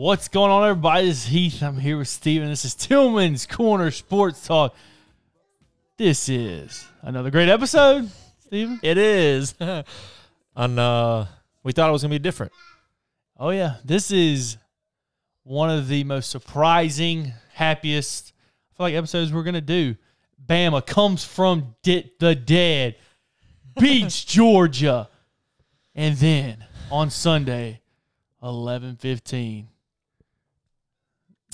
What's going on, everybody? This is Heath. I'm here with Steven. This is Tillman's Corner Sports Talk. This is another great episode, Steven. It is. and uh, we thought it was going to be different. Oh, yeah. This is one of the most surprising, happiest, I feel like episodes we're going to do. Bama comes from di- the dead, beats Georgia. And then on Sunday, 11:15,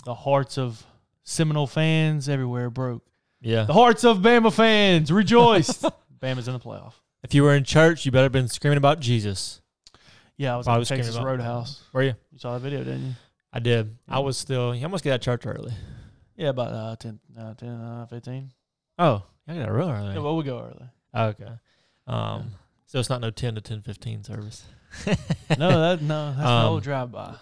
the hearts of Seminole fans everywhere broke. Yeah. The hearts of Bama fans rejoiced. Bama's in the playoff. If you were in church, you better have been screaming about Jesus. Yeah, I was I at was screaming Texas about- Roadhouse. Were you? You saw that video, didn't you? I did. I was still, you almost get out of church early. Yeah, about uh, 10, uh, 10 uh, 15. Oh, I got out real early. Yeah, well, we go early. okay. Um, So it's not no 10 to 10 15 service. No, that no, that's Um, old drive by.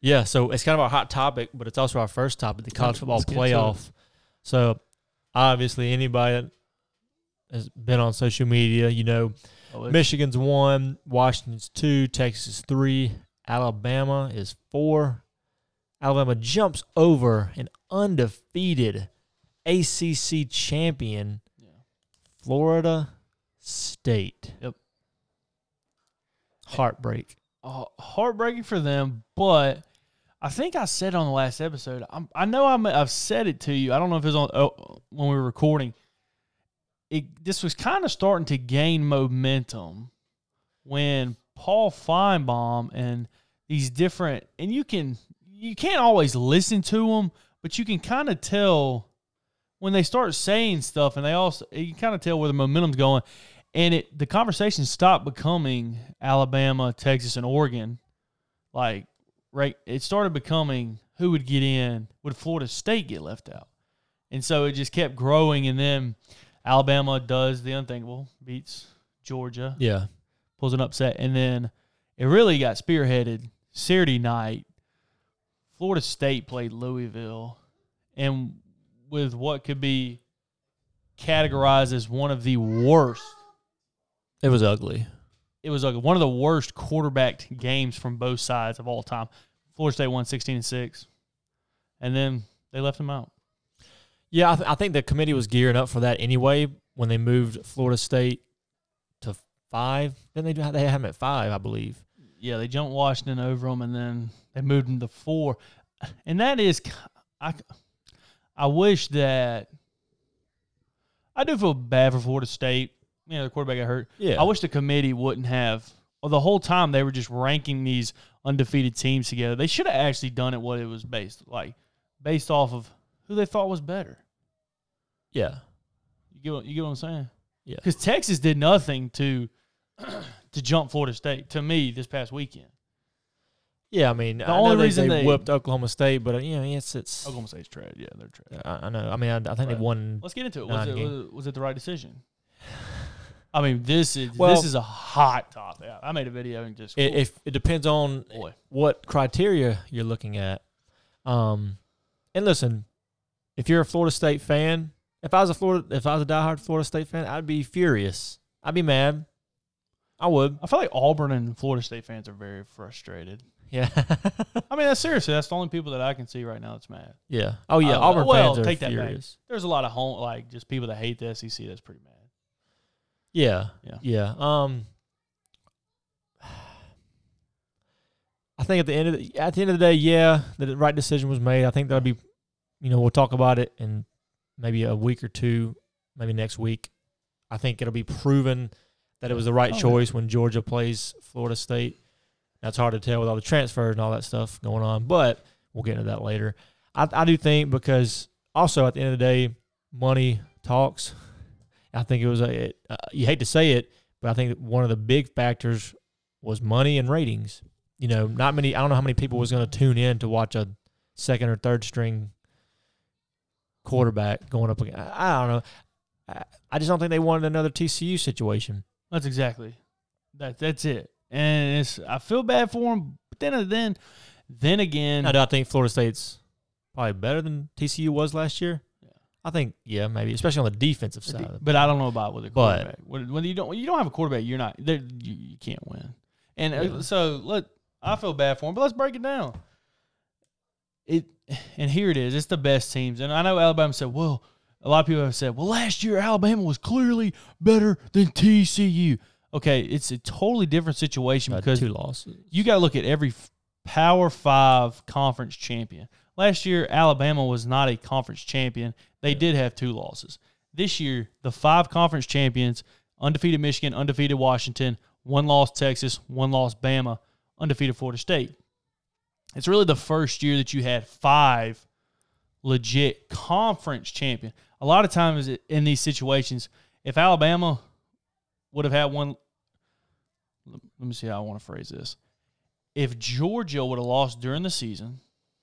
Yeah, so it's kind of our hot topic, but it's also our first topic, the college football get to it. playoff. So obviously, anybody that has been on social media, you know, Oh, Michigan's one, Washington's two, Texas is three, Alabama is four. Alabama jumps over an undefeated ACC champion, Yeah. Florida State. Yep. Heartbreak. uh, heartbreaking for them, but I think I said on the last episode. I'm, I know I'm, I've said it to you. I don't know if it was on oh, when we were recording. It this was kind of starting to gain momentum when Paul Finebaum and these different and you can you can't always listen to them, but you can kind of tell when they start saying stuff, and they also you can kind of tell where the momentum's going and it the conversation stopped becoming Alabama, Texas, and Oregon. Like, right, it started becoming who would get in, would Florida State get left out, and so it just kept growing. And then Alabama does the unthinkable, beats Georgia, Yeah. pulls an upset, and then it really got spearheaded Saturday night. Florida State played Louisville, and with what could be categorized as one of the worst It was ugly. It was like one of the worst quarterbacked games from both sides of all time. Florida State won 16 and 6. And then they left him out. Yeah, I, th- I think the committee was gearing up for that anyway when they moved Florida State to five. Then they do they had them at five, I believe. Yeah, they jumped Washington over them and then they moved them to 4. And that is I I wish that I do feel bad for Florida State. You know, the quarterback got hurt. Yeah, I wish the committee wouldn't have. Well, the whole time they were just ranking these undefeated teams together. They should have actually done it what it was based like, based off of who they thought was better. yeah, You get what, you get what I'm saying? Yeah. Because Texas did nothing to to jump Florida State to me this past weekend. yeah. I mean, The I only know they, reason they they- whipped Oklahoma State, but uh, you know, it's it's. Oklahoma State's trade. Yeah, they're trade. I, I know. I mean, I, I think they Right. won. Let's get into it. Was it, was it was it the right decision? I mean, this is Well- this is a hot topic. I made a video and just It, if it depends on boy. what criteria you're looking at. Um, and listen, if you're a Florida State fan, if I was a Florida, if I was a diehard Florida State fan, I'd be furious. I'd be mad. I would. I feel like Auburn and Florida State fans are very frustrated. Yeah. I mean, that's seriously. That's the only people that I can see right now that's mad. yeah. Oh yeah. Uh, Auburn well, fans are take that back. furious. There's a lot of home, like just people that hate the SEC. That's pretty mad. Yeah. Yeah. Yeah. Um. I think at the end of the at the end of the day, yeah, the right decision was made. I think that'll be, you know, we'll talk about it in maybe a week or two, maybe next week. I think it'll be proven that it was the right Oh, yeah. choice when Georgia plays Florida State. That's hard to tell with all the transfers and all that stuff going on, but we'll get into that later. I, I do think because also at the end of the day, money talks. I think it was a. It, uh, you hate to say it, but I think one of the big factors was money and ratings. You know, not many. I don't know how many people was going to tune in to watch a second or third string quarterback going up. Against, I, I don't know. I, I just don't think they wanted another TCU situation. That's exactly that. That's it. And it's I feel bad for them, but then then then again, Now, do I think Florida State's probably better than TCU was last year? I think yeah, maybe especially on the defensive but, side. but I don't know about with a But- quarterback. When, when you don't when you don't have a quarterback, you're not there. You, you can't win. And uh, Yeah. so let I feel bad for him, but let's break it down. it and here it is. It's the best teams, and I know Alabama said, well, a lot of people have said, well, last year Alabama was clearly better than TCU. Okay, it's a totally different situation because two losses. you got to look at every Power Five conference champion. Last year, Alabama was not a conference champion. They did have two losses. This year, the five conference champions undefeated Michigan, undefeated Washington, one loss Texas, one loss Bama, undefeated Florida State. It's really the first year that you had five legit conference champion. A lot of times in these situations, if Alabama would have had one, let me see how I want to phrase this. If Georgia would have lost during the season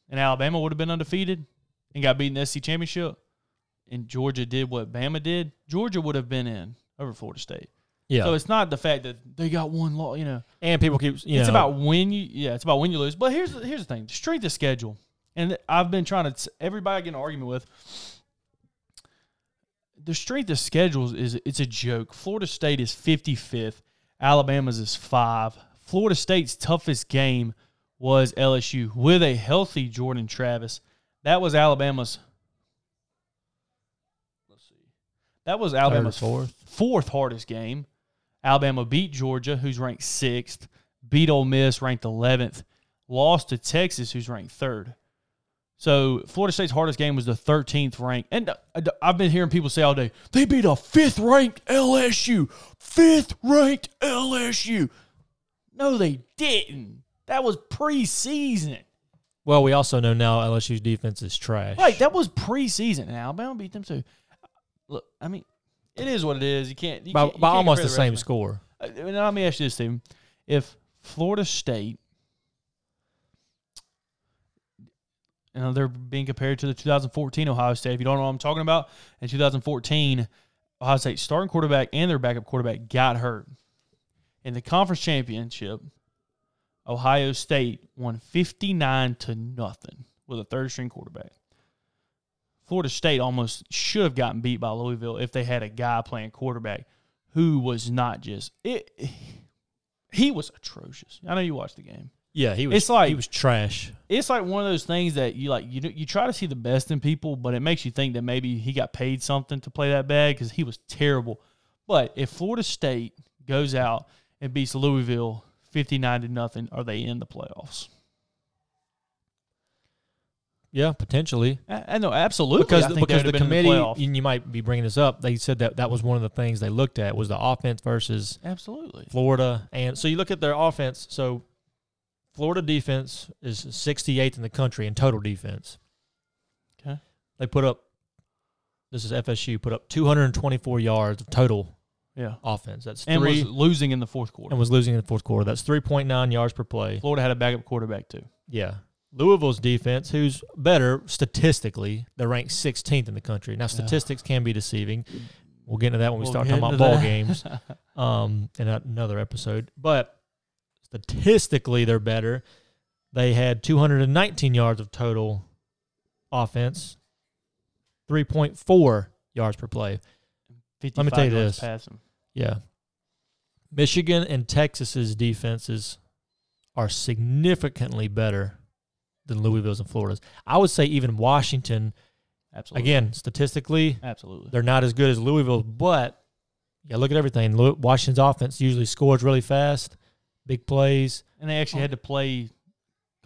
and Alabama would have been undefeated and got beaten in the SEC championship, and Georgia did what Bama did, Georgia would have been in over Florida State. Yeah. So it's not the fact that they got one loss, you know. and people keep you it's know, about when you yeah, it's about when you lose. But here's the- here's the thing: the strength of schedule, and I've been trying to everybody I get in an argument with. The strength of schedules is it's a joke. Florida State is 55th, Alabama's is five. Florida State's toughest game was LSU with a healthy Jordan Travis. That was Alabama's. Let's see. That was Alabama's fourth. fourth hardest game. Alabama beat Georgia, who's ranked sixth, beat Ole Miss, ranked 11th, lost to Texas, who's ranked third. So Florida State's hardest game was the 13th ranked. And uh, I've been hearing people say all day, they beat a fifth ranked LSU. Fifth ranked LSU. No, they didn't. That was preseason. Well, we also know now LSU's defense is trash. Right, that was preseason. And Alabama beat them too. Look, I mean, it is what it is. You can't. You by, can't, you by can't almost compare the same score. Uh, and let me ask you this, Stephen. If Florida State, you know, they're being compared to the 2014 Ohio State. If you don't know what I'm talking about, in 2014, Ohio State starting quarterback and their backup quarterback got hurt. In the conference championship, Ohio State won 59 to nothing with a third string quarterback. Florida State almost should have gotten beat by Louisville if they had a guy playing quarterback who was not just it. He was atrocious. I know you watched the game. Yeah, he was. It's like- he was trash. It's like one of those things that you like. You you try to see the best in people, but it makes you think that maybe he got paid something to play that bad because he was terrible. But if Florida State goes out and beats Louisville fifty nine to nothing, are they in the playoffs? Yeah, potentially. I, I know absolutely because I the, think because the have been in committee, playoff. and you might be bringing this up. They said that that was one of the things they looked at was the offense versus absolutely. Florida, and so you look at their offense. So Florida defense is 68th in the country in total defense. Okay. They put up. This is FSU put up 224 yards of total Yeah, offense. That's and three was losing in the fourth quarter. and was losing in the fourth quarter. That's 3.9 yards per play. Florida had a backup quarterback too. Yeah. Louisville's defense, who's better statistically, they're ranked 16th in the country. Now, statistics can be deceiving. We'll get into that when we We'll start talking about ball that. games um, in another episode. But statistically, they're better. They had 219 yards of total offense, 3.4 yards per play. 55 me tell you this. passing. Yeah. Michigan and Texas's defenses are significantly better than Louisville's and Florida's. I would say even Washington, Absolutely. again, statistically, absolutely. they're not as good as Louisville, but yeah, look at everything. Washington's offense usually scores really fast, big plays. And they actually had to play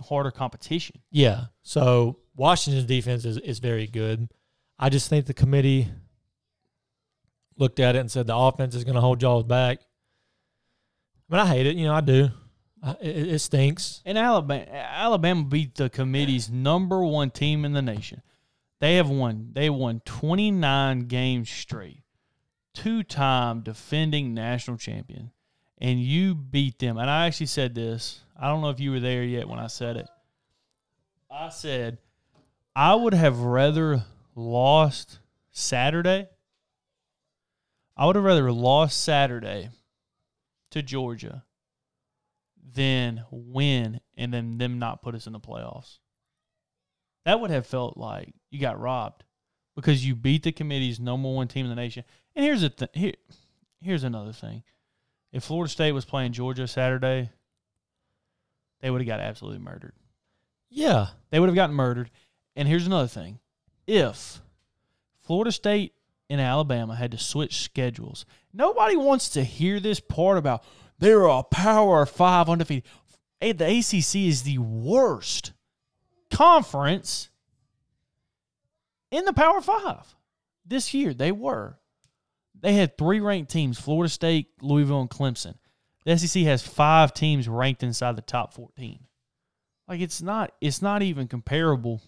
harder competition. Yeah. So Washington's defense is, is very good. I just think the committee looked at it and said the offense is going to hold y'all back. I mean, I hate it. You know, I do. I, it, it stinks. And Alabama, Alabama beat the committee's number one team in the nation. They have won. They won 29 games straight. Two-time defending national champion, and you beat them. And I actually said this. I don't know if you were there yet when I said it. I said I would have rather lost Saturday. I would have rather lost Saturday to Georgia than win and then them not put us in the playoffs. That would have felt like you got robbed because you beat the committee's number one team in the nation. And here's the th- here, here's another thing: if Florida State was playing Georgia Saturday, they would have got absolutely murdered. Yeah. They would have gotten murdered. And here's another thing. If Florida State and Alabama had to switch schedules, nobody wants to hear this part about they're a power five undefeated. Hey, The ACC is the worst conference in the Power Five this year. They were. They had three ranked teams Florida State, Louisville, and Clemson. The SEC has five teams ranked inside the top 14. Like it's not it's not even comparable.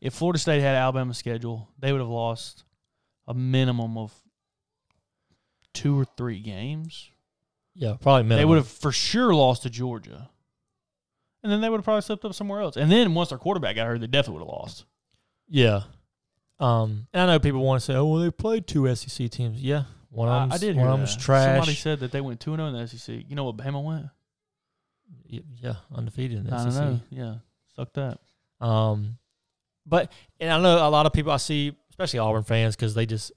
If Florida State had Alabama's schedule, they would have lost a minimum of two or three games. Yeah, probably minimum. They would have for sure lost to Georgia. And then they would have probably slipped up somewhere else. And then once their quarterback got hurt, they definitely would have lost. Yeah. Um, and I know people want to say, "Oh, well, they played two SEC teams." Yeah, one of I. I did One of them's trash. Somebody said that they went 2 0 in the SEC. You know what Bama went? Yeah, undefeated in the I don't SEC. know. Yeah. Suck that. Um, but and I know a lot of people I see, especially Auburn fans, because they just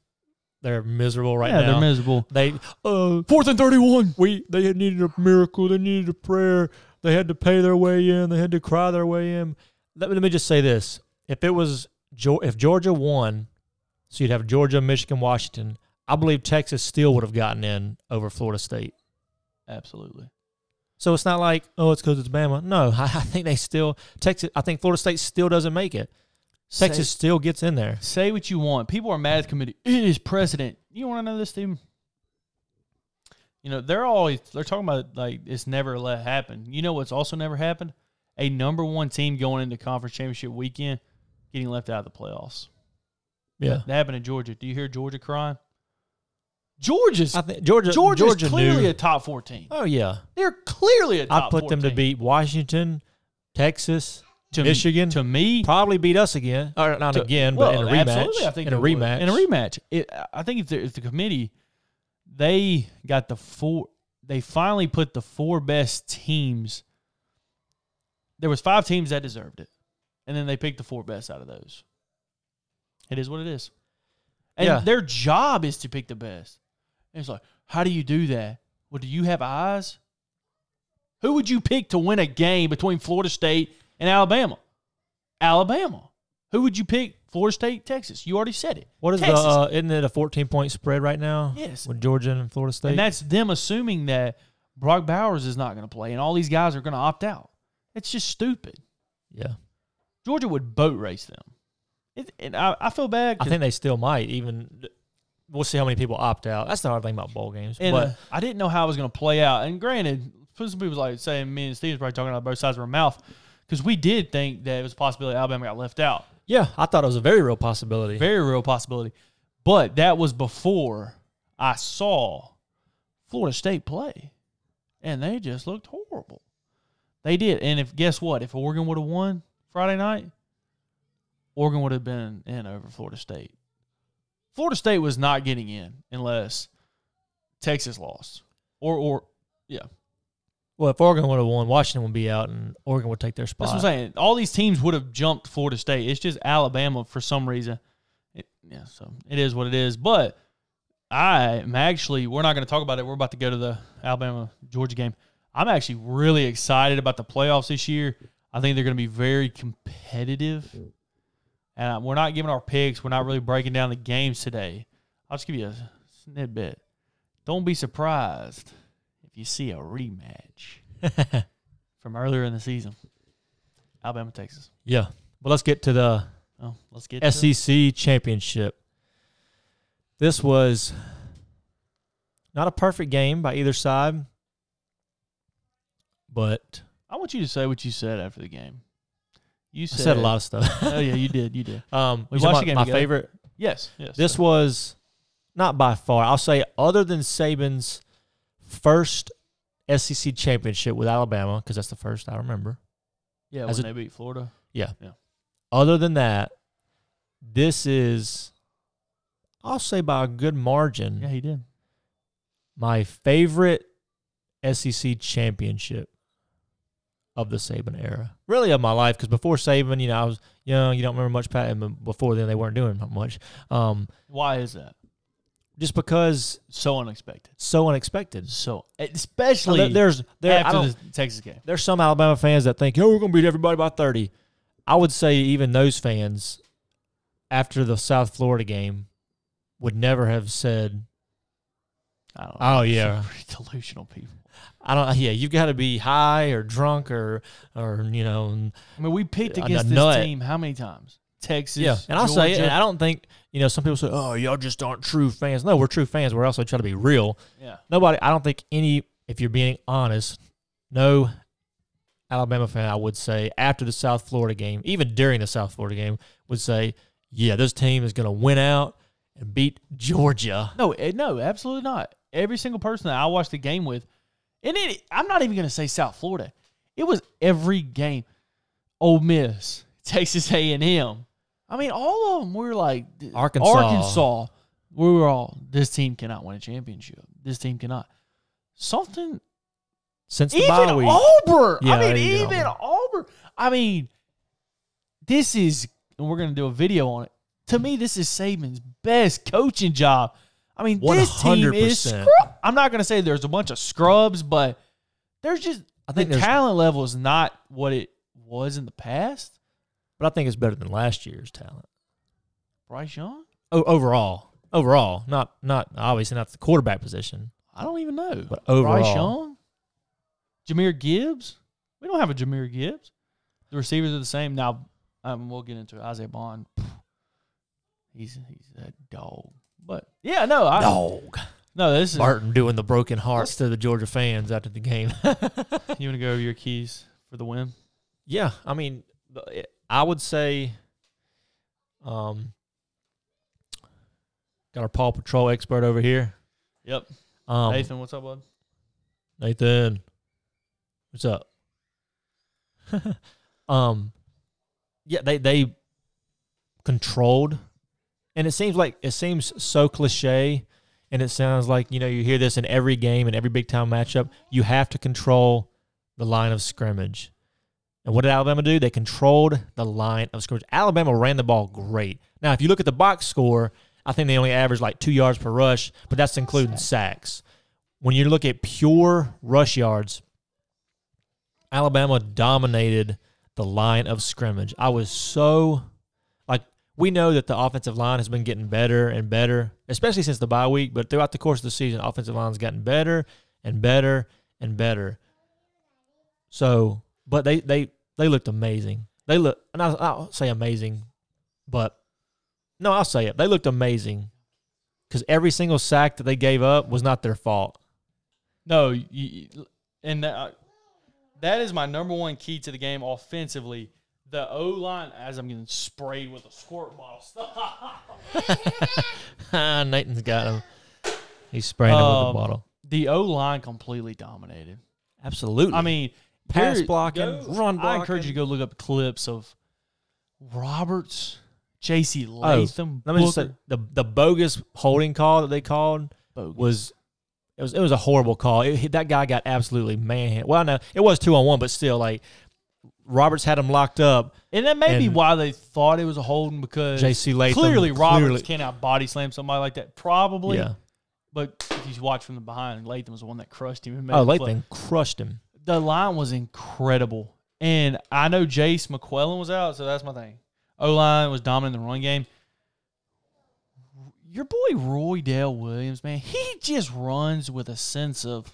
they're miserable right yeah, now. they're miserable. They uh fourth and thirty one. We they needed a miracle. They needed a prayer. They had to pay their way in. They had to cry their way in. Let me, let me just say this: if it was if Georgia won, so you'd have Georgia, Michigan, Washington. I believe Texas still would have gotten in over Florida State. Absolutely. So it's not like oh, it's because it's Bama. No, I, I think they still Texas. I think Florida State still doesn't make it. Texas Say, still gets in there. say what you want. People are mad at the committee. It is precedent. You want to know this, team? You know, they're always they're talking about like it's never let happen. You know what's also never happened? A number one team going into conference championship weekend getting left out of the playoffs. Yeah, That happened in Georgia. Do you hear Georgia crying? Georgia's I think Georgia. Georgia's Georgia clearly knew. a top four team. oh yeah, They're clearly a top I'd put them to beat Washington, Texas, to Michigan. To me, probably beat us again, or not To- again, well, but in a rematch. Absolutely, I think in a rematch. In a rematch, it, I think if the, if the committee they got the four, they finally put the four best teams. There was five teams that deserved it, and then they picked the four best out of those. It is what it is, and Yeah. their job is to pick the best. And it's like, how do you do that? Well, do you have eyes? Who would you pick to win a game between Florida State and Alabama? Alabama. Who would you pick? Florida State, Texas. You already said it. What is Texas. the? Uh, isn't it a fourteen point spread right now? Yes. with Georgia and Florida State. And that's them assuming that Brock Bowers is not going to play and all these guys are going to opt out. It's just stupid. yeah, Georgia would boat race them. It, and I, I feel bad. I think they still might. Even we'll see how many people opt out. That's the hard thing about bowl games. and but uh, I didn't know how it was going to play out. And granted, some people like saying me and Steve Steve's probably talking out both sides of our mouth because we did think that it was a possibility Alabama got left out. yeah, I thought it was a very real possibility. Very real possibility. But that was before I saw Florida State play. And they just looked horrible. They did. And if guess what? If Oregon would have won Friday night, Oregon would have been in over Florida State. Florida State was not getting in unless Texas lost. Or or yeah. well, if Oregon would have won, Washington would be out, and Oregon would take their spot. That's what I'm saying. All these teams would have jumped Florida State. It's just Alabama for some reason. It, yeah, so it is what it is. But I am actually, we're not going to talk about it. We're about to go to the Alabama Georgia game. I'm actually really excited about the playoffs this year. I think they're going to be very competitive. And uh, we're not giving our picks. We're not really breaking down the games today. I'll just give you a snippet. Don't be surprised if you see a rematch from earlier in the season. Alabama, Texas. yeah. Well, let's get to the Oh, let's get to. SEC championship. This was not a perfect game by either side, but I want you to say what you said after the game. You said, said a lot of stuff. Oh yeah, you did. You did. Um, We watched the game my favorite. Yes. Yes. This was not by far. I'll say other than Saban's first SEC championship with Alabama, because that's the first I remember. yeah, as when a- they beat Florida. Yeah. Yeah. Other than that, this is, I'll say by a good margin, Yeah, he did. my favorite SEC championship of the Saban era. Really of my life, because before Saban, you know, I was young. You don't remember much, Pat. And before then, they weren't doing much. Um, Why is that? just because So unexpected. so unexpected. So especially there- there's there after the Texas game. there's some Alabama fans that think, "Yo, we're going to beat everybody by 30." I would say even those fans after the South Florida game would never have said, I don't "Oh yeah, delusional people. I don't yeah, you've got to be high or drunk or or you know, I mean, we picked against this team how many times? Texas. yeah." And I'll say it, Georgia. and I don't think, you know, some people say, "Oh, y'all just aren't true fans." No, we're true fans. We're also trying to be real. yeah. Nobody, I don't think any if you're being honest, no Alabama fan I would say after the South Florida game, even during the South Florida game, would say, "Yeah, this team is going to win out and beat Georgia." No, eh, no, absolutely not. Every single person that I watched the game with, and it, I'm not even going to say South Florida. It was every game. Ole Miss, Texas A&M. I mean, all of them were like Arkansas. Arkansas. We were all. This team cannot win a championship. This team cannot. Something. Since the Even week, Auburn. Yeah, I mean, even even Auburn. I mean, this is. And we're going to do a video on it. To me, this is Saban's best coaching job. I mean, this team is. 100%. Scrub- I'm not going to say there's a bunch of scrubs, but there's just I think the talent level is not what it was in the past. but I think it's better than last year's talent. Bryce Young, O- overall, overall, not not obviously not the quarterback position, I don't even know. but overall, Bryce Young, Jahmyr Gibbs. We don't have a Jahmyr Gibbs. The receivers are the same. Now, um, we'll get into it. Isaiah Bond. He's he's a dog. But yeah, no, I dog. no. This is Martin doing the broken hearts to the Georgia fans after the game. you want to go over your keys for the win? Yeah, I mean, I would say, um, got our Paw Patrol expert over here. Yep. Um, Nathan, what's up, bud? Nathan, what's up? um, yeah, they they controlled, and it seems like it seems so cliche, and it sounds like you know you hear this in every game and every big time matchup. You have to control the line of scrimmage. And what did Alabama do? They controlled the line of scrimmage. Alabama ran the ball great. Now, if you look at the box score, I think they only averaged like two yards per rush, but that's including sacks. When you look at pure rush yards, Alabama dominated the line of scrimmage. I was so we know that the offensive line has been getting better and better, especially since the bye week, but throughout the course of the season, offensive line's gotten better and better and better. So, but they they they looked amazing. They look, and I'll, I'll say amazing, but no, I'll say it. They looked amazing because every single sack that they gave up was not their fault. No, you, and that, that is my number one key to the game offensively. The O line, as I'm getting sprayed with a squirt bottle. Stop. Nathan's got him. He's spraying him with Um, the bottle. The O line completely dominated. Absolutely. I mean, Pass there- blocking, go- run I encourage you to go look up clips of Roberts, J.C. Latham, let me just say the the bogus holding call that they called bogus. was it was it was a horrible call. It, that guy got absolutely manhandled. Well, no, it was two on one, but still, like Roberts had him locked up. and that may be and- why they thought it was a holding because J.C. Latham clearly Roberts clearly- cannot body slam somebody like that. Probably, Yeah. but if you watch from the behind, Latham was the one that crushed him. Oh. Latham crushed him. the line was incredible. And I know Jase McClellan was out, so that's my thing. O line was dominant in the run game. Your boy Roydell Williams, man, he just runs with a sense of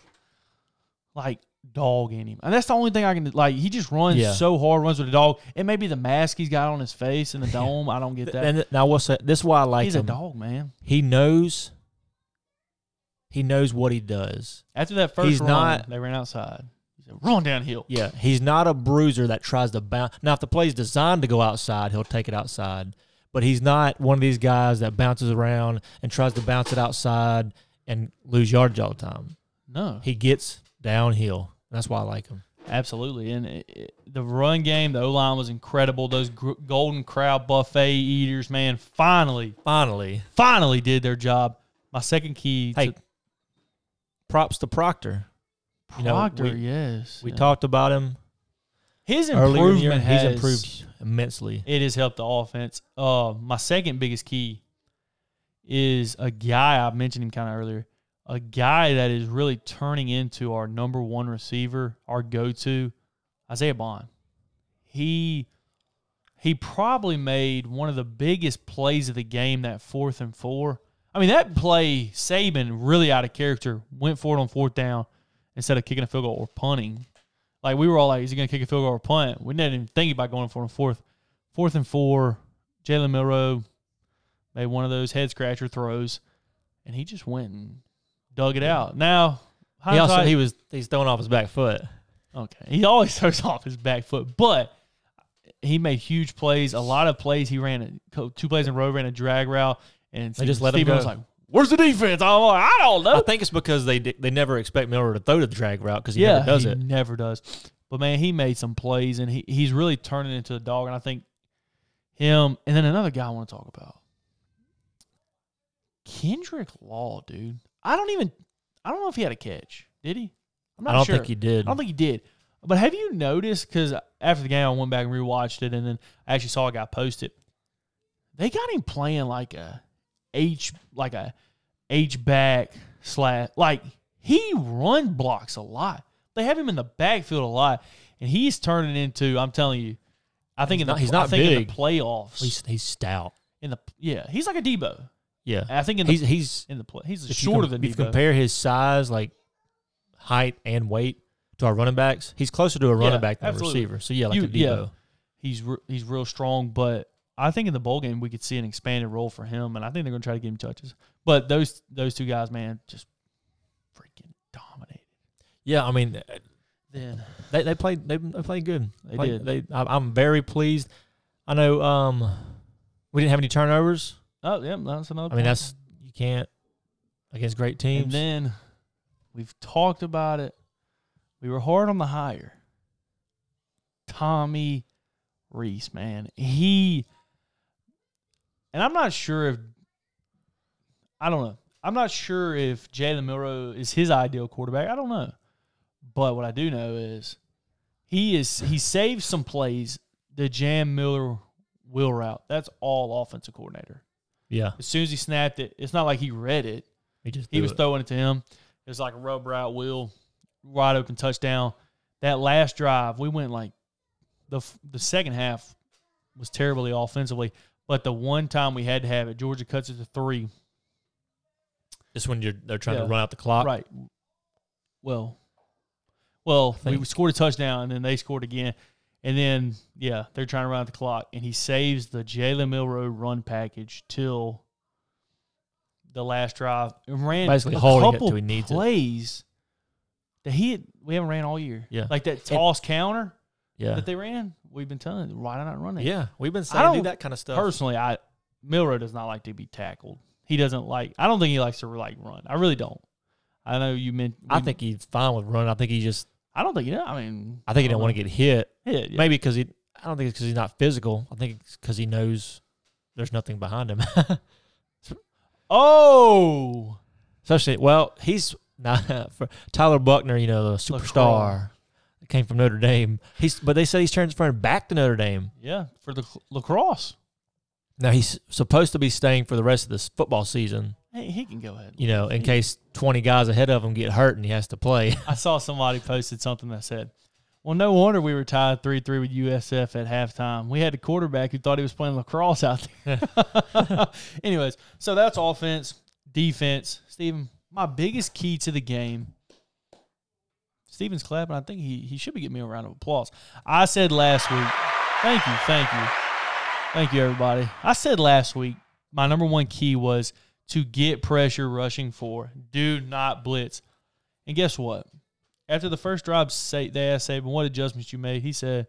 like dog in him. And that's the only thing I can like he just runs Yeah. so hard, runs with a dog. It may be the mask he's got on his face and the dome. I don't get that. And now what's that? This is why I like him. he's him. a dog, man. He knows. He knows what he does. After that first He's run, not- they ran outside. He said, run downhill. Yeah, he's not a bruiser that tries to bounce. Now, if the play's designed to go outside, he'll take it outside. But he's not one of these guys that bounces around and tries to bounce it outside and lose yardage all the time. No. He gets downhill. That's why I like him. Absolutely, and it, it- the run game, the O line was incredible. Those gr- Golden Corral buffet eaters, man, finally, Finally, finally did their job. My second key, hey, to props to Proctor. you know, Proctor, we- yes, We yeah. talked about him his earlier in year. improvement. He's improved immensely. It has helped the offense. Uh, my second biggest key is a guy I mentioned him kind of earlier. A guy that is really turning into our number one receiver, our go-to, Isaiah Bond. He he probably made one of the biggest plays of the game that fourth and four. I mean, that play, Saban really out of character, went for it on fourth down instead of kicking a field goal or punting. Like we were all like, is he going to kick a field goal or punt? We didn't even think about going for it on fourth. Fourth and four, Jalen Milroe made one of those head scratcher throws, and he just went and dug it out. Now, He also he was he's throwing off his back foot. Okay. He always throws off his back foot, but he made huge plays. A lot of plays. He ran two plays in a row, ran a drag route, and They just let him Steven was go. like, "Where's the defense?" I'm like, "I don't know." I think it's because they they never expect Miller to throw to the drag route because he yeah, never does he it. never does. But man, he made some plays, and he he's really turning into a dog. And I think him, and then another guy I want to talk about, Kendrick Law, dude. I don't even, I don't know if he had a catch. Did he? I'm not sure. I don't sure. think he did. I don't think he did. But have you noticed? Because after the game, I went back and rewatched it, and then I actually saw a guy post it. They got him playing like a H, like a H back slash. Like he run blocks a lot. They have him in the backfield a lot, and he's turning into. I'm telling you, I think He's in the not- he's I not think in the playoffs. he's he's stout. in the yeah, he's like a Debo. Yeah, I think in the he's he's in the play, he's shorter com- than if you Debo. compare his size, like height and weight to our running backs, he's closer to a running Yeah, back than absolutely. a receiver. So yeah, like You- a Debo. yeah. he's re- he's real strong, but I think in the bowl game we could see an expanded role for him, and I think they're going to try to give him touches. But those those two guys, man, just freaking dominated. Yeah, I mean Then they they played they, they played good. They Played- did. They I- I'm very pleased. I know um we didn't have any turnovers. Oh yeah, that's another. I mean point. that's you can't against great teams. and then we've talked about it. We were hard on the hire. Tommy Rees, man, he and I'm not sure if I don't know. I'm not sure if Jalen Milroe is his ideal quarterback. I don't know, but what I do know is he is he saves some plays. The Jam Miller will route. That's all offensive coordinator. Yeah, As soon as he snapped it, it's not like he read it. he just He was it. throwing it to him. It was like a rub route, wheel, wide open touchdown. That last drive, we went like the the second half was terribly offensively, but the one time we had to have it, Georgia cuts it to three. Just when you're they're trying Yeah. to run out the clock. Right. Well, well, we scored a touchdown and then they scored again, and then yeah, they're trying to run out the clock, and he saves the Jalen Milroe run package till the last drive and ran Basically a it couple it. plays that he had, we haven't ran all year. Yeah. like that toss counter Yeah. that they ran. We've been telling why not run it? Yeah. We've been saying do don't- that kind of stuff. Personally, I Milroe does not like to be tackled. He doesn't like. I don't think he likes to like run. I really don't. I know you meant. I think he's fine with running. I think he just I don't think you know. I mean, I think he didn't want to get hit. Yeah, Maybe because he I don't think it's because he's not physical. I think it's because he knows there's nothing behind him. Oh, Especially well, he's not for Tyler Buchner, you know, the superstar that came from Notre Dame. He's but they said he's transferring back to Notre Dame. yeah, for the lacrosse. Now he's supposed to be staying for the rest of this football season, Hey, he can go ahead. you know, in case 20 guys ahead of him get hurt and he has to play. I saw somebody posted something that said, "Well, no wonder we were tied three three with USF at halftime. We had a quarterback who thought he was playing lacrosse out there." Anyways, so that's offense, defense. Steven, my biggest key to the game. Steven's clapping. I think he he should be getting me a round of applause. I said last week. Thank you, thank you, thank you, everybody. I said last week my number one key was to get pressure rushing for. Do not blitz. And guess what? After the first drive, they asked Saban what adjustments you made. He said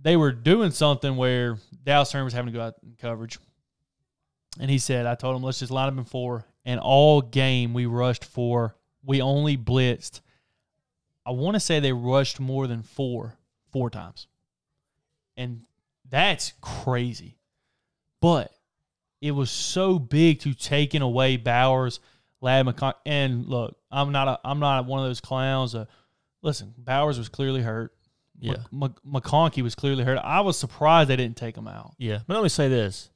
they were doing something where Dallas Turner was having to go out in coverage. And he said, I told him, let's just line up in four. And all game we rushed four. We only blitzed. I want to say they rushed more than four, four times. And that's crazy. But it was so big to taking away Bowers, Ladd McCon- and look, I'm not a I'm not one of those clowns. Uh, listen, Bowers was clearly hurt. Yeah. Mc- Mc- McConkey was clearly hurt. I was surprised they didn't take him out. Yeah. But let me say this.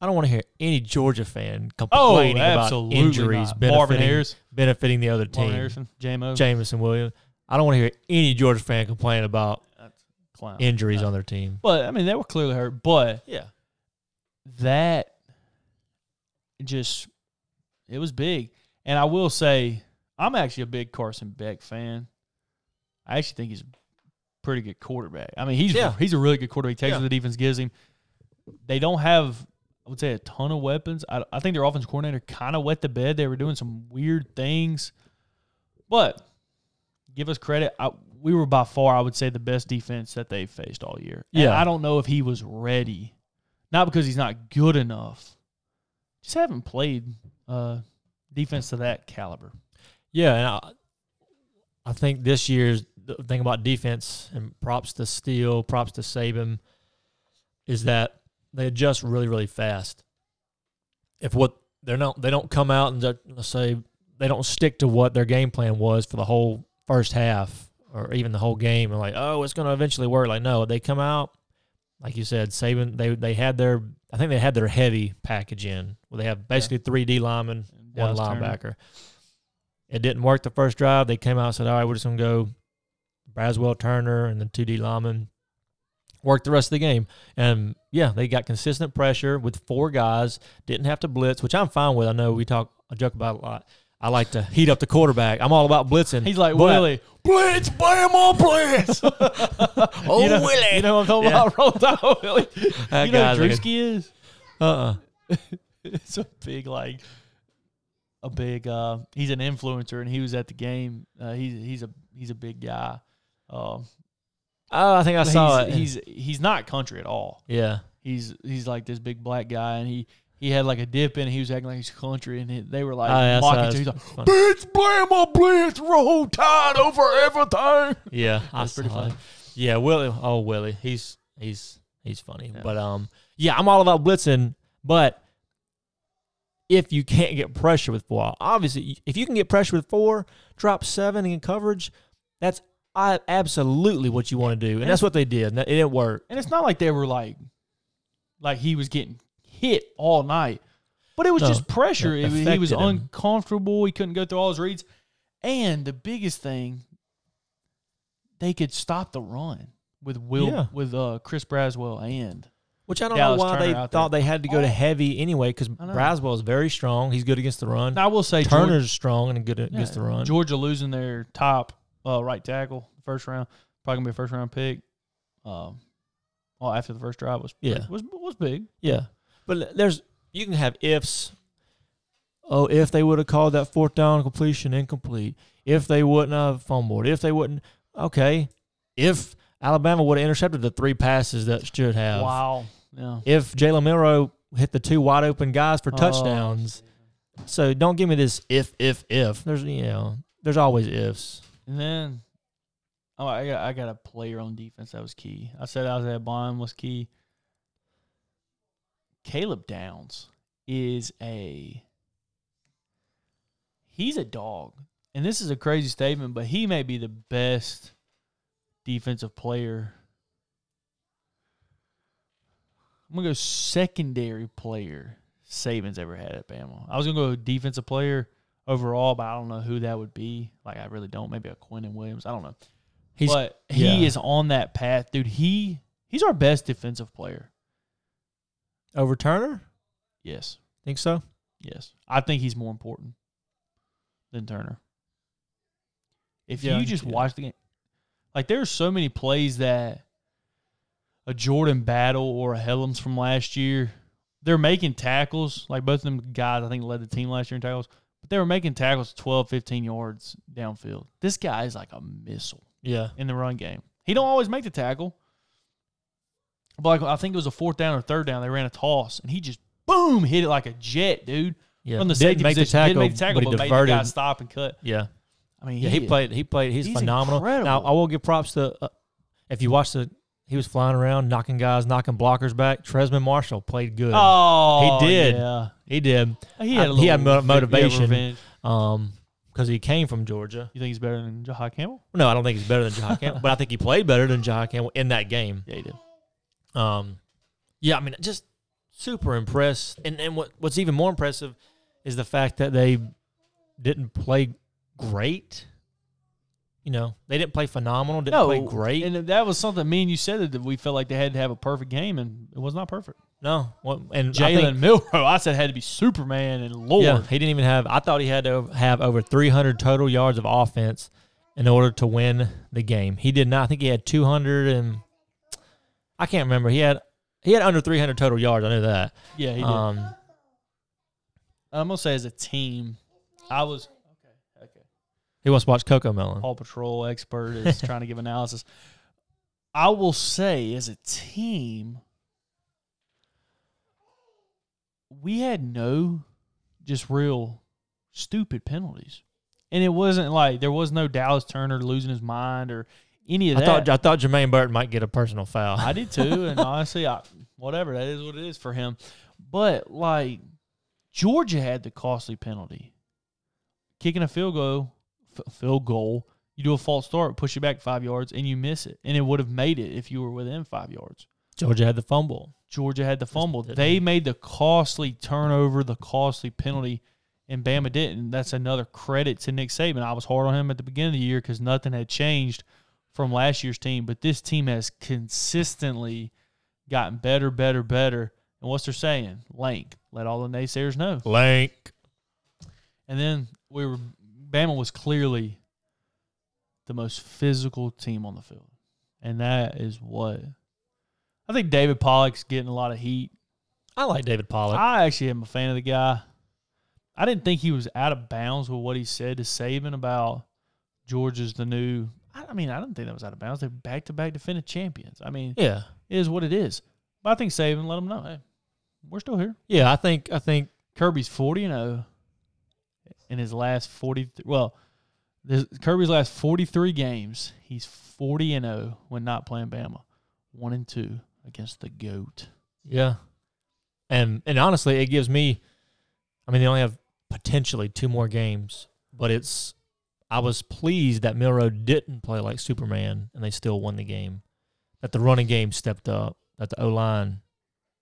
I don't want to hear any Georgia fan Oh, complaining about injuries not. benefiting, Marvin Harris, benefiting the other Marvin team. Harrison, JMO. Jameson Williams. I don't want to hear any Georgia fan complain about injuries No. on their team. But I mean, they were clearly hurt. But Yeah. that just it was big. And I will say, I'm actually a big Carson Beck fan. I actually think he's a pretty good quarterback. I mean, he's Yeah. he's a really good quarterback. He takes Yeah. what the defense gives him. They don't have, I would say, a ton of weapons. I, I think their offense coordinator kind of wet the bed. They were doing some weird things, but give us credit. I, we were by far, I would say, the best defense that they faced all year. And Yeah. I don't know if he was ready, not because he's not good enough. Just haven't played uh, defense to that caliber. Yeah, and I, I think this year's the thing about defense and props to Steele, props to Saban, is that they adjust really, really fast. If what they're not, they don't come out and let's say they don't stick to what their game plan was for the whole first half or even the whole game, and like, oh, it's going to eventually work. Like, no, they come out, like you said, Saban. They they had their, I think they had their heavy package in. Where they have basically three D linemen, one Dallas Turner. linebacker. It didn't work the first drive. They came out and said, all right, we're just going to go Braswell Turner and then two D linemen. Worked the rest of the game. And yeah, they got consistent pressure with four guys, didn't have to blitz, which I'm fine with. I know we talk, I joke about it a lot. I like to heat up the quarterback. I'm all about blitzing. He's like Willie. Blitz, bam on blitz. oh, you know, Willie. You know what I'm talking Yeah. about? Roll Tide Willie. That you know who Drewski is? uh-uh. it's a big like a big uh he's an influencer and he was at the game uh he's he's a he's a big guy um Oh, I think I saw he's, it. he's he's not country at all yeah. he's he's like this big black guy and he he had like a dip in and he was acting like he's country and he, they were like Oh, yeah, mocking to he's like funny. blitz blamma blitz roll tide over everything Yeah, That's pretty saw it. funny. Yeah, Willie. Oh, Willie. He's he's he's funny. Yeah. But um, yeah, I'm all about blitzing. But if you can't get pressure with four, obviously, if you can get pressure with four, drop seven in coverage, that's I, absolutely what you want to do, and that's what they did. And it didn't work. and it's not like they were like like he was getting hit all night but it was No, just pressure it It- he was affected him. uncomfortable he couldn't go through all his reads and the biggest thing they could stop the run with will Yeah. with uh chris braswell and Which I don't Dallas know why Turner they thought there. they had to go to heavy anyway, because Braswell is very strong. He's good against the run. Now, i will say Turner's strong and good Georgia, against the run. georgia losing their top uh, right tackle first round probably gonna be a first round pick um well after the first drive was Yeah. was was big Yeah, but there's you can have ifs. Oh, if they would have called that fourth down completion incomplete, if they wouldn't have fumbled, if they wouldn't, okay, if Alabama would have intercepted the three passes that should have, wow yeah if Jalen Milroe hit the two wide open guys for Oh. touchdowns. So don't give me this if if if. There's you know there's always ifs. And then, oh, I got I got a player on defense that was key. I said Isaiah Bond was key. Caleb Downs is a he's a dog, and this is a crazy statement, but he may be the best defensive player. I'm gonna go secondary player Saban's ever had at Bama. I was gonna go defensive player overall, but I don't know who that would be. Like I really don't. Maybe a Quentin Williams. I don't know. He's but he yeah. is on that path, dude. He he's our best defensive player. Over Turner. Yes, Think so? yes. I think he's more important than Turner. If Yeah, you just see watch the game, like there's so many plays that a Jordan Battle or a Helms from last year, they're making tackles. Like both of them guys, I think led the team last year in tackles, but they were making tackles 12, 15 yards downfield. This guy is like a missile. Yeah. in the run game. He don't always make the tackle. But like I think it was a fourth down or third down. They ran a toss and he just boom hit it like a jet, dude. Yeah. From the Didn't make the position, tackle, didn't make the tackle, but but, made the guy stop and cut. Yeah. I mean, Yeah, he played. He played. He's, he's phenomenal. incredible. Now I will give props to. Uh, if you watch the, he was flying around, knocking guys, knocking blockers back. Tresman Marshall played good. Oh, He did. Yeah, He did. he had. A Uh, he had mo- motivation. Um, because he came from Georgia. You think he's better than Jahai Campbell? No, I don't think he's better than Jahai Campbell, but I think he played better than Jahai Campbell in that game. Yeah, he did. Um, yeah, I mean, just super impressed. And and what what's even more impressive is the fact that they didn't play great. You know, they didn't play phenomenal, didn't no, play great. and that was something me and you said that we felt like they had to have a perfect game, and it was not perfect. no, what, and Jalen Milroe, I said had to be Superman and Lord. Yeah, he didn't even have. I thought he had to have over 300 total yards of offense in order to win the game. He did not. I think he had 200 and I can't remember. He had he had under 300 total yards. I knew that. yeah, he did. Um, I'm gonna say as a team, I was okay. Okay. he wants to watch CoComelon. Paw Patrol expert is trying to give analysis. I will say, as a team, we had no just real stupid penalties. And it wasn't like there was no Dallas Turner losing his mind or any of I that. thought I thought Jermaine Burton might get a personal foul. I did too, and honestly, I, whatever that is, what it is for him. But like Georgia had the costly penalty, kicking a field goal, f- field goal. You do a false start, push it back five yards, and you miss it, and it would have made it if you were within five yards. Georgia had the fumble. Georgia had the fumble. They? made the costly turnover, the costly penalty, and Bama didn't. That's another credit to Nick Saban. I was hard on him at the beginning of the year because nothing had changed from last year's team, but this team has consistently gotten better, better, better. And what's they're saying? Lank. Let all the naysayers know. Blank. And then we were Bama was clearly the most physical team on the field. And that is what I think David Pollack's getting a lot of heat. I like David Pollock. I actually am a fan of the guy. I didn't think he was out of bounds with what he said to Saban about Georgia's the new. I mean, I didn't think that was out of bounds. They're back to back defending champions. I mean, yeah, it is what it is. But I think Saban let them know, hey, we're still here. yeah. I think I think Kirby's forty and zero in his last forty. Well, this, Kirby's last forty three games, he's forty and zero when not playing Bama. One and two against the goat. yeah. And and honestly, it gives me. I mean, they only have potentially two more games, but it's. I was pleased that Milroe didn't play like Superman, and they still won the game. That the running game stepped up. That the O line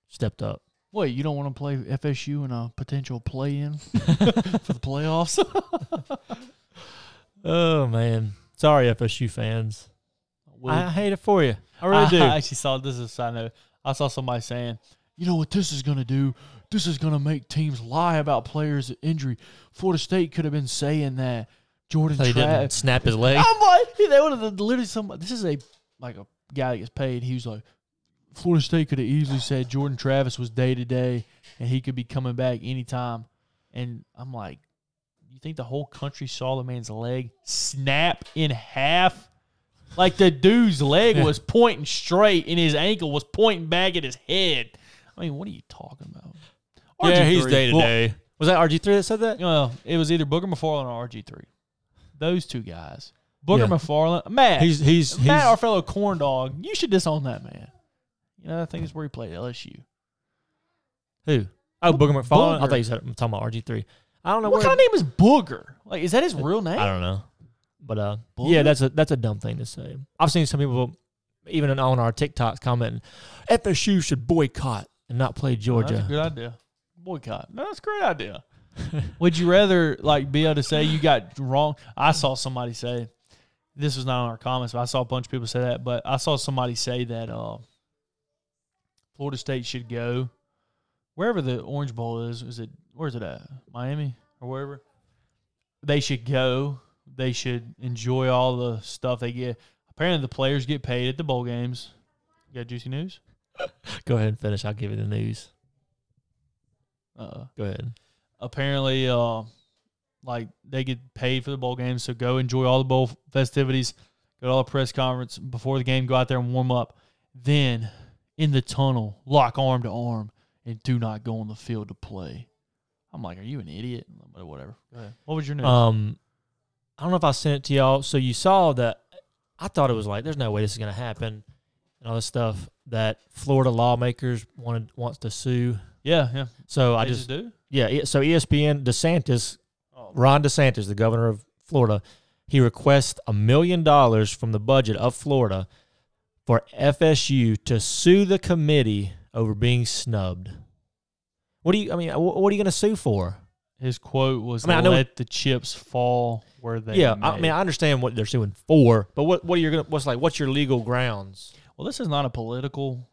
stepped up. Wait, you don't want to play FSU in a potential play-in for the playoffs? Oh man, sorry FSU fans. I hate it for you. I really I do. I actually saw this is a side note. I saw somebody saying, "You know what this is going to do? This is going to make teams lie about players' injury." Florida State could have been saying that Jordan So he didn't snap his leg. I'm like, they would have literally some. This is a like a guy that gets paid. He was like, Florida State could have easily said Jordan Travis was day to day and he could be coming back anytime. And I'm like, you think the whole country saw the man's leg snap in half? Like the dude's leg was pointing straight and his ankle was pointing back at his head. I mean, what are you talking about? Yeah, he's day to day. Was that RG three that said that? No, well, it was either Booger McFarland or RG3. Those two guys. Booger Yeah. McFarland. Matt. He's he's he's Matt, our fellow corn dog. You should disown that man. You know, I think it's where he played LSU. who? Oh, Booger McFarland. I thought you said I'm talking about RG three. I don't know What where. kind of name is Booger? Like, is that his real name? I don't know, but uh, Booger? yeah, that's a that's a dumb thing to say. I've seen some people, even on our TikToks, commenting, FSU should boycott and not play Oh, That's a Georgia. good idea. Boycott. No, that's a great idea. Would you rather like be able to say you got wrong? I saw somebody say this was not on our comments, but I saw a bunch of people say that. But I saw somebody say that uh, Florida State should go wherever the Orange Bowl is. Is it where's it at? Miami or wherever? They should go. They should enjoy all the stuff they get. Apparently, the players get paid at the bowl games. You got juicy news? Go ahead and finish. I'll give you the news. Uh, Go ahead. Apparently uh like they get paid for the bowl games so go enjoy all the bowl festivities go to all the press conference before the game go out there and warm up then in the tunnel lock arm to arm and do not go on the field to play i'm like are you an idiot but whatever what was your name? Um, I don't know if I sent it to y'all. So you saw that. I thought it was like, there's no way this is gonna happen, and all this stuff. That Florida lawmakers wanted wants to sue. yeah yeah So I They just do yeah. So ESPN DeSantis, oh, Ron DeSantis, the governor of Florida, he requests a million dollars from the budget of Florida for FSU to sue the committee over being snubbed. What do you? I mean, what are you going to sue for? His quote was, I mean, I know- "Let the chips fall where they." yeah, may. I mean, I understand what they're suing for, but what what are you going to? What's like? What's your legal grounds? Well, this is not a political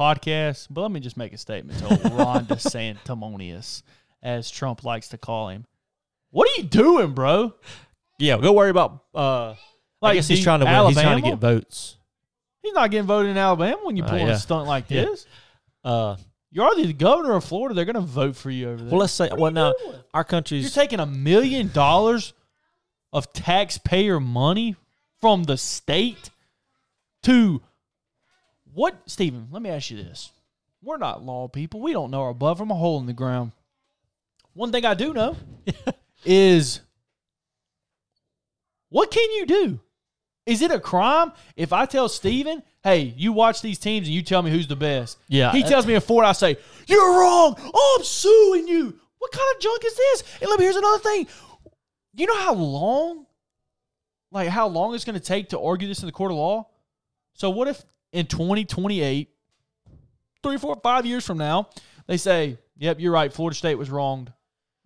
podcast, but let me just make a statement to Ron DeSanctimonious, as Trump likes to call him. What are you doing, bro? Yeah, go worry about. uh I Like, guess he's trying to win. He's trying to get votes. He's not getting voted in Alabama when you Uh, pull yeah. a stunt like Yeah. this. Uh, You're already the governor of Florida. They're going to vote for you over there. well, let's say. Well, now doing? our country's. You're taking a million dollars of taxpayer money from the state to what, Stephen? Let me ask you this. We're not law people. We don't know our butt from a hole in the ground. One thing I do know is what can you do? Is it a crime if I tell Steven, hey, you watch these teams and you tell me who's the best? Yeah, He uh, tells me a four, I say, You're wrong. Oh, I'm suing you. What kind of junk is this? And let me here's another thing. You know how long, like how long it's gonna take to argue this in the court of law? So what if in 2028, three, four, five years from now, they say, Yep, you're right, Florida State was wronged.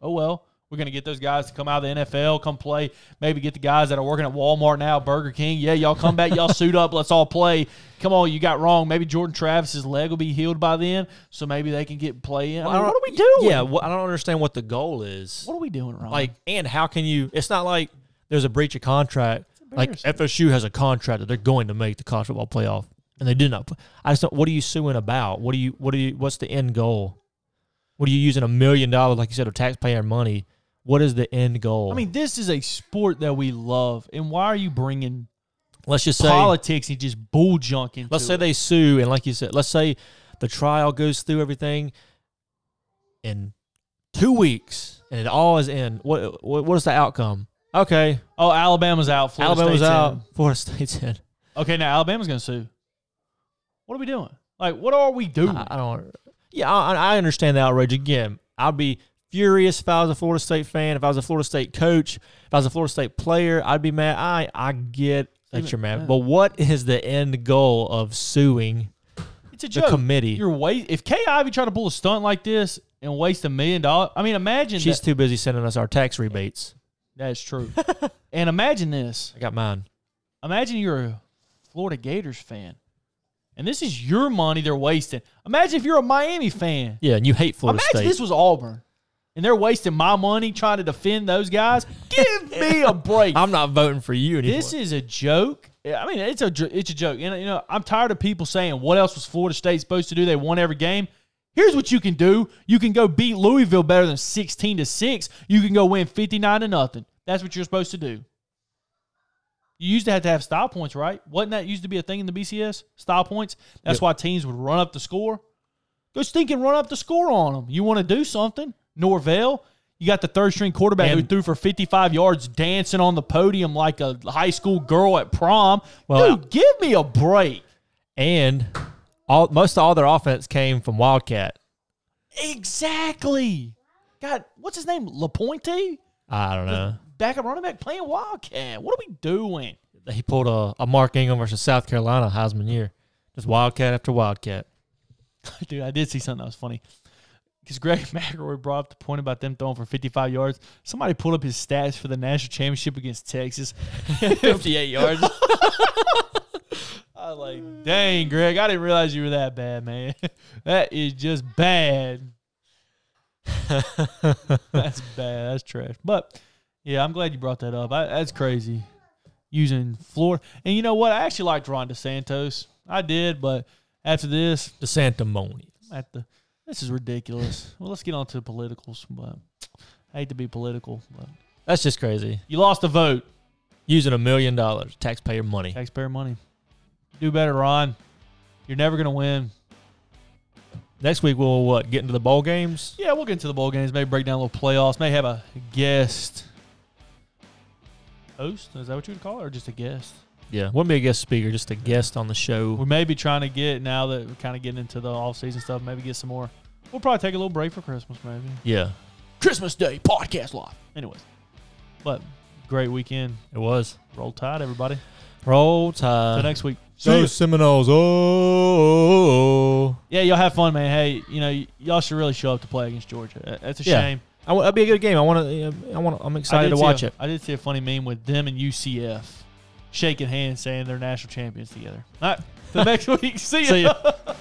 Oh well. We're gonna get those guys to come out of the NFL, come play. Maybe get the guys that are working at Walmart now, Burger King. Yeah, y'all come back, y'all suit up, let's all play. Come on, you got wrong. Maybe Jordan Travis's leg will be healed by then, so maybe they can get play in. I mean, what are we doing? Yeah, well, I don't understand what the goal is. What are we doing wrong? Like, and how can you? It's not like there's a breach of contract. Like. FSU has a contract that they're going to make the college football playoff, and they did not. I just don't. What are you suing about? What do you? What do you? What's the end goal? What are you using a million dollars, like you said, of taxpayer money? What is the end goal? I mean, this is a sport that we love, and why are you bringing let's just say, politics and just bull junk into let's say it? they sue, and like you said, let's say the trial goes through everything in two weeks, and it all is in. What? What, what is the outcome? Okay, Oh, Alabama's out. Florida Alabama's State's out. in. Florida State's in. Okay, now Alabama's going to sue. What are we doing? Like, what are we doing? I, I don't. Yeah, I, I understand the outrage. Again, I'd be furious if I was a Florida State fan. If I was a Florida State coach, if I was a Florida State player, I'd be mad. I I get that you're mad, but what is the end goal of suing it's a the committee? You're wait. If Kay Ivey tried to pull a stunt like this and waste a million dollars, I mean, imagine She's that. too busy sending us our tax rebates. That's true. and imagine this. I got mine. Imagine you're a Florida Gators fan, and this is your money they're wasting. Imagine if you're a Miami fan. Yeah, and you hate Florida Imagine State. this was Auburn, and they're wasting my money trying to defend those guys. Give me a break. I'm not voting for you anymore. This is a joke. I mean, it's a it's a joke. And you know, I'm tired of people saying what else was Florida State supposed to do? They won every game. Here's what you can do. You can go beat Louisville better than 16 to 6. You can go win 59 to nothing. That's what you're supposed to do. You used to have to have style points, right? Wasn't that used to be a thing in the BCS? Style points. That's Yep. why teams would run up the score. Go stink and run up the score on them. You want to do something? Norvell, you got the third string quarterback who threw for 55 yards dancing on the podium like a high school girl at prom. Well, Dude, give me a break. and all most of all their offense came from Wildcat. Exactly. God, what's his name? LaPointe? I don't know. Backup running back playing Wildcat. What are we doing? He pulled a, a Mark Ingram versus South Carolina Heisman year. Just Wildcat after Wildcat. Dude, I did see something that was funny. Because Greg McElroy brought up the point about them throwing for 55 yards. Somebody pulled up his stats for the national championship against Texas. 58 yards. I was like, dang, Greg, I didn't realize you were that bad, man. that is just bad. That's bad. That's trash. But yeah, I'm glad you brought that up. I, that's crazy. Using Florida. And you know what? I actually liked Ron DeSantis. I did, but after this, The Santamoni. at the this is ridiculous. Well, let's get on to the politicals. But I hate to be political, but That's just crazy. you lost a vote. Using a million dollars, taxpayer money. Taxpayer money. Do better, Ron. You're never gonna win. Next week we'll what get into the bowl games. Yeah, we'll get into the bowl games. Maybe break down a little playoffs. May have a guest host. Is that what you would call it, or just a guest? Yeah, wouldn't be a guest speaker, just a guest on the show. We may be trying to get now that we're kind of getting into the off season stuff. Maybe get some more. We'll probably take a little break for Christmas, maybe. Yeah, Christmas Day podcast live. Anyways, but great weekend. it was. Roll Tide, everybody. Roll Tide. Till next week. Go Seminoles. Oh, oh, oh, oh. Yeah, y'all have fun, man. Hey, you know, y- y'all should really show up to play against Georgia. That's a Yeah. shame. I w- that'd be a good game. I want to. I want. I'm excited to watch a- it. I did see a funny meme with them and UCF shaking hands, saying they're national champions together. All right, the next week. See ya. See ya.